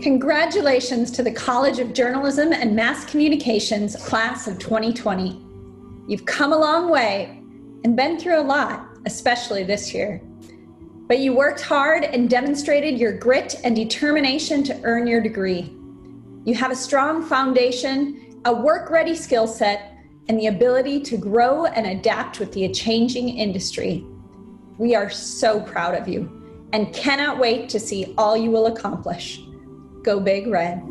Congratulations to the College of Journalism and Mass Communications class of 2020. You've come a long way and been through a lot, especially this year. But you worked hard and demonstrated your grit and determination to earn your degree. You have a strong foundation, a work ready skill set, and the ability to grow and adapt with the changing industry. We are so proud of you and cannot wait to see all you will accomplish. Go Big Red.